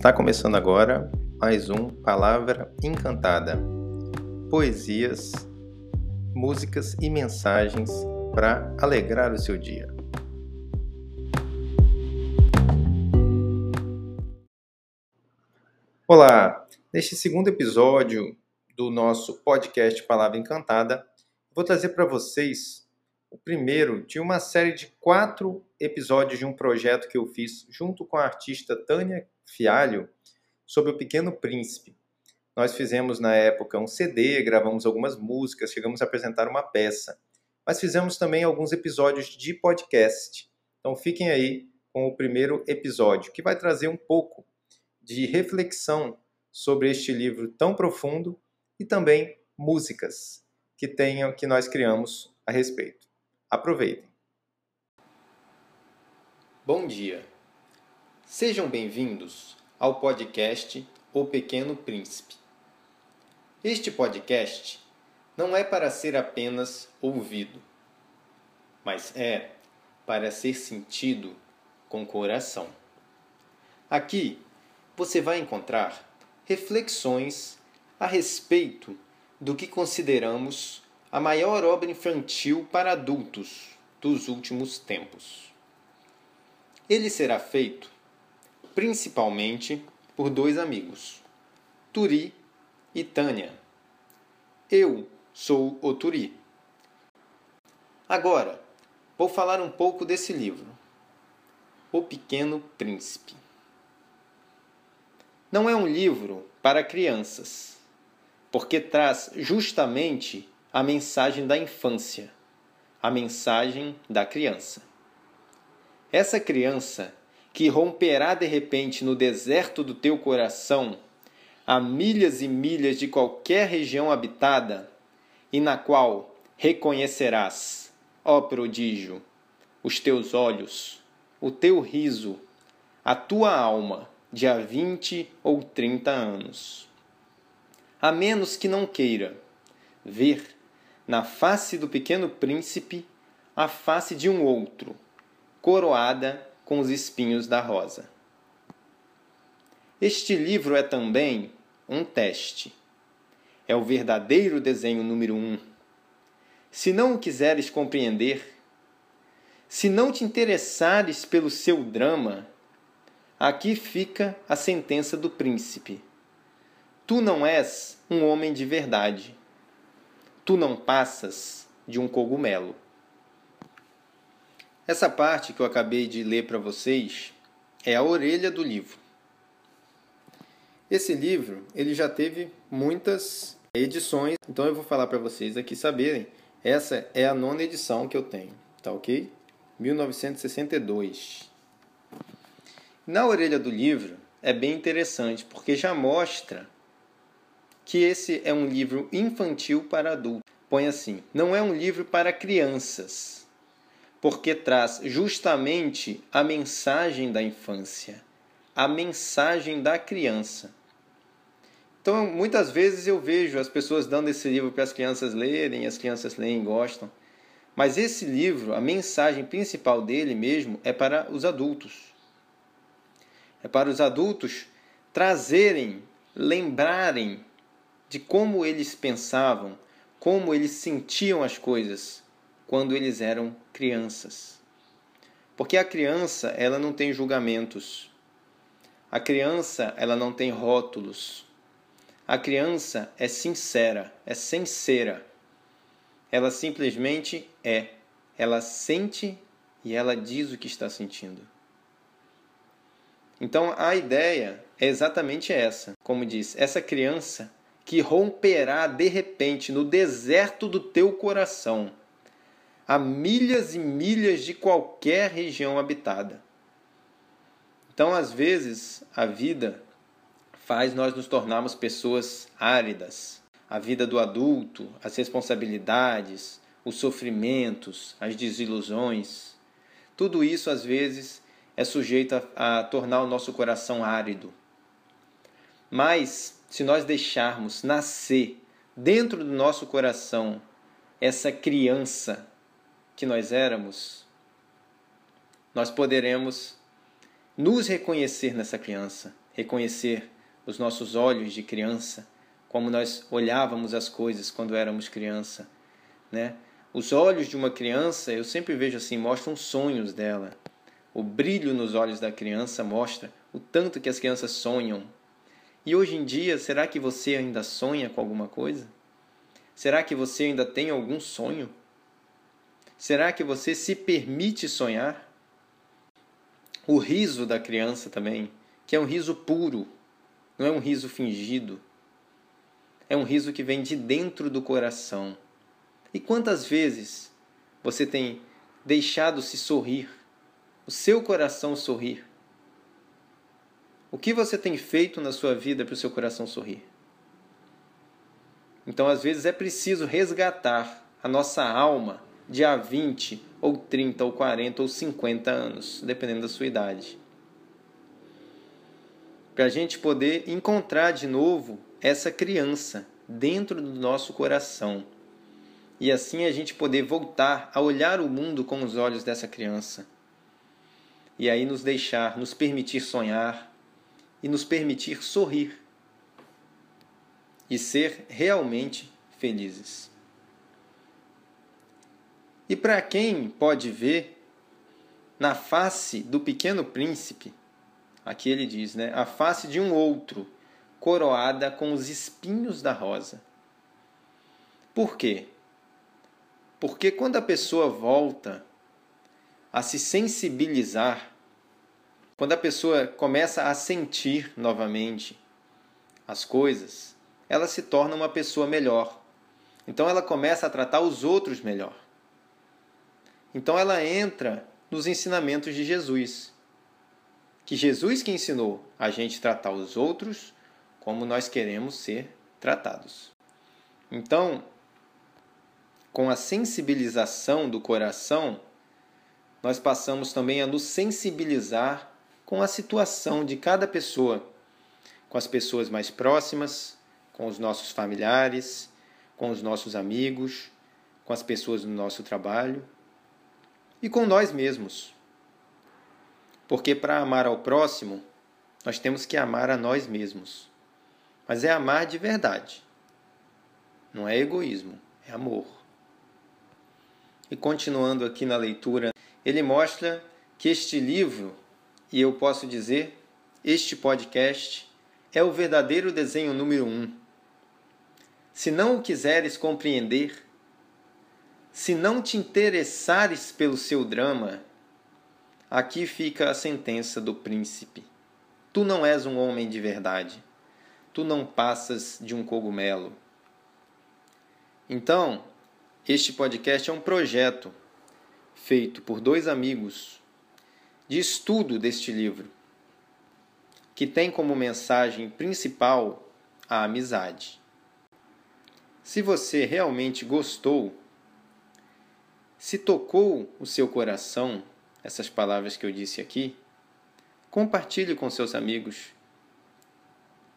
Está começando agora mais um Palavra Encantada. Poesias, músicas e mensagens para alegrar o seu dia. Olá! Neste segundo episódio do nosso podcast Palavra Encantada, vou trazer para vocês o primeiro de uma série de quatro episódios de um projeto que eu fiz junto com a artista Tânia Fialho sobre o Pequeno Príncipe. Nós fizemos na época um CD, gravamos algumas músicas, chegamos a apresentar uma peça, mas fizemos também alguns episódios de podcast. Então fiquem aí com o primeiro episódio, que vai trazer um pouco de reflexão sobre este livro tão profundo e também músicas que tenham que nós criamos a respeito. Aproveitem. Bom dia. Sejam bem-vindos ao podcast O Pequeno Príncipe. Este podcast não é para ser apenas ouvido, mas é para ser sentido com coração. Aqui você vai encontrar reflexões a respeito do que consideramos a maior obra infantil para adultos dos últimos tempos. Ele será feito principalmente por dois amigos, Turi e Tânia. Eu sou o Turi. Agora, vou falar um pouco desse livro, O Pequeno Príncipe. Não é um livro para crianças, porque traz justamente a mensagem da infância, a mensagem da criança. Essa criança que romperá de repente no deserto do teu coração, a milhas e milhas de qualquer região habitada, e na qual reconhecerás, ó prodígio, os teus olhos, o teu riso, a tua alma de há vinte ou trinta anos. A menos que não queira ver na face do pequeno príncipe a face de um outro, coroada com os espinhos da rosa. Este livro é também um teste. É o verdadeiro desenho número um. Se não o quiseres compreender, se não te interessares pelo seu drama, aqui fica a sentença do príncipe. Tu não és um homem de verdade tu não passas de um cogumelo. Essa parte que eu acabei de ler para vocês é a orelha do livro. Esse livro ele já teve muitas edições, então eu vou falar para vocês aqui saberem. Essa é a nona edição que eu tenho, tá ok? 1962. Na orelha do livro é bem interessante porque já mostra que esse é um livro infantil para adultos. Põe assim: não é um livro para crianças, porque traz justamente a mensagem da infância, a mensagem da criança. Então, muitas vezes eu vejo as pessoas dando esse livro para as crianças lerem, as crianças leem e gostam. Mas esse livro, a mensagem principal dele mesmo é para os adultos. É para os adultos trazerem, lembrarem de como eles pensavam, como eles sentiam as coisas quando eles eram crianças. Porque a criança, ela não tem julgamentos. A criança, ela não tem rótulos. A criança é sincera, é sincera. Ela simplesmente é. Ela sente e ela diz o que está sentindo. Então a ideia é exatamente essa. Como diz, essa criança que romperá de repente no deserto do teu coração, a milhas e milhas de qualquer região habitada. Então, às vezes, a vida faz nós nos tornarmos pessoas áridas. A vida do adulto, as responsabilidades, os sofrimentos, as desilusões, tudo isso às vezes é sujeito a, a tornar o nosso coração árido. Mas se nós deixarmos nascer dentro do nosso coração essa criança que nós éramos, nós poderemos nos reconhecer nessa criança reconhecer os nossos olhos de criança, como nós olhávamos as coisas quando éramos criança, né? Os olhos de uma criança, eu sempre vejo assim, mostram sonhos dela. O brilho nos olhos da criança mostra o tanto que as crianças sonham. E hoje em dia, será que você ainda sonha com alguma coisa? Será que você ainda tem algum sonho? Será que você se permite sonhar? O riso da criança também, que é um riso puro, não é um riso fingido. É um riso que vem de dentro do coração. E quantas vezes você tem deixado-se sorrir, o seu coração sorrir? O que você tem feito na sua vida para o seu coração sorrir? Então, às vezes, é preciso resgatar a nossa alma de há 20, ou 30, ou 40, ou 50 anos, dependendo da sua idade. Para a gente poder encontrar de novo essa criança dentro do nosso coração e assim a gente poder voltar a olhar o mundo com os olhos dessa criança. E aí nos deixar, nos permitir sonhar e nos permitir sorrir e ser realmente felizes. E para quem pode ver na face do pequeno príncipe, aqui ele diz, né, a face de um outro, coroada com os espinhos da rosa. Por quê? Porque quando a pessoa volta a se sensibilizar, quando a pessoa começa a sentir novamente as coisas, ela se torna uma pessoa melhor. Então ela começa a tratar os outros melhor. Então ela entra nos ensinamentos de Jesus. Que Jesus que ensinou a gente tratar os outros como nós queremos ser tratados. Então, com a sensibilização do coração, nós passamos também a nos sensibilizar com a situação de cada pessoa, com as pessoas mais próximas, com os nossos familiares, com os nossos amigos, com as pessoas do nosso trabalho e com nós mesmos. Porque para amar ao próximo, nós temos que amar a nós mesmos. Mas é amar de verdade. Não é egoísmo, é amor. E continuando aqui na leitura, ele mostra que este livro, e eu posso dizer, este podcast, é o verdadeiro desenho número um. Se não o quiseres compreender, se não te interessares pelo seu drama, aqui fica a sentença do príncipe. Tu não és um homem de verdade. Tu não passas de um cogumelo. Então, este podcast é um projeto feito por dois amigos de estudo deste livro, que tem como mensagem principal a amizade. Se você realmente gostou, se tocou o seu coração essas palavras que eu disse aqui, compartilhe com seus amigos.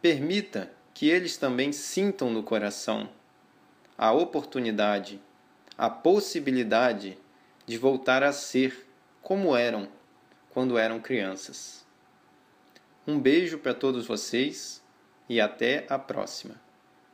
Permita que eles também sintam no coração a oportunidade a possibilidade de voltar a ser como eram quando eram crianças. Um beijo para todos vocês e até a próxima.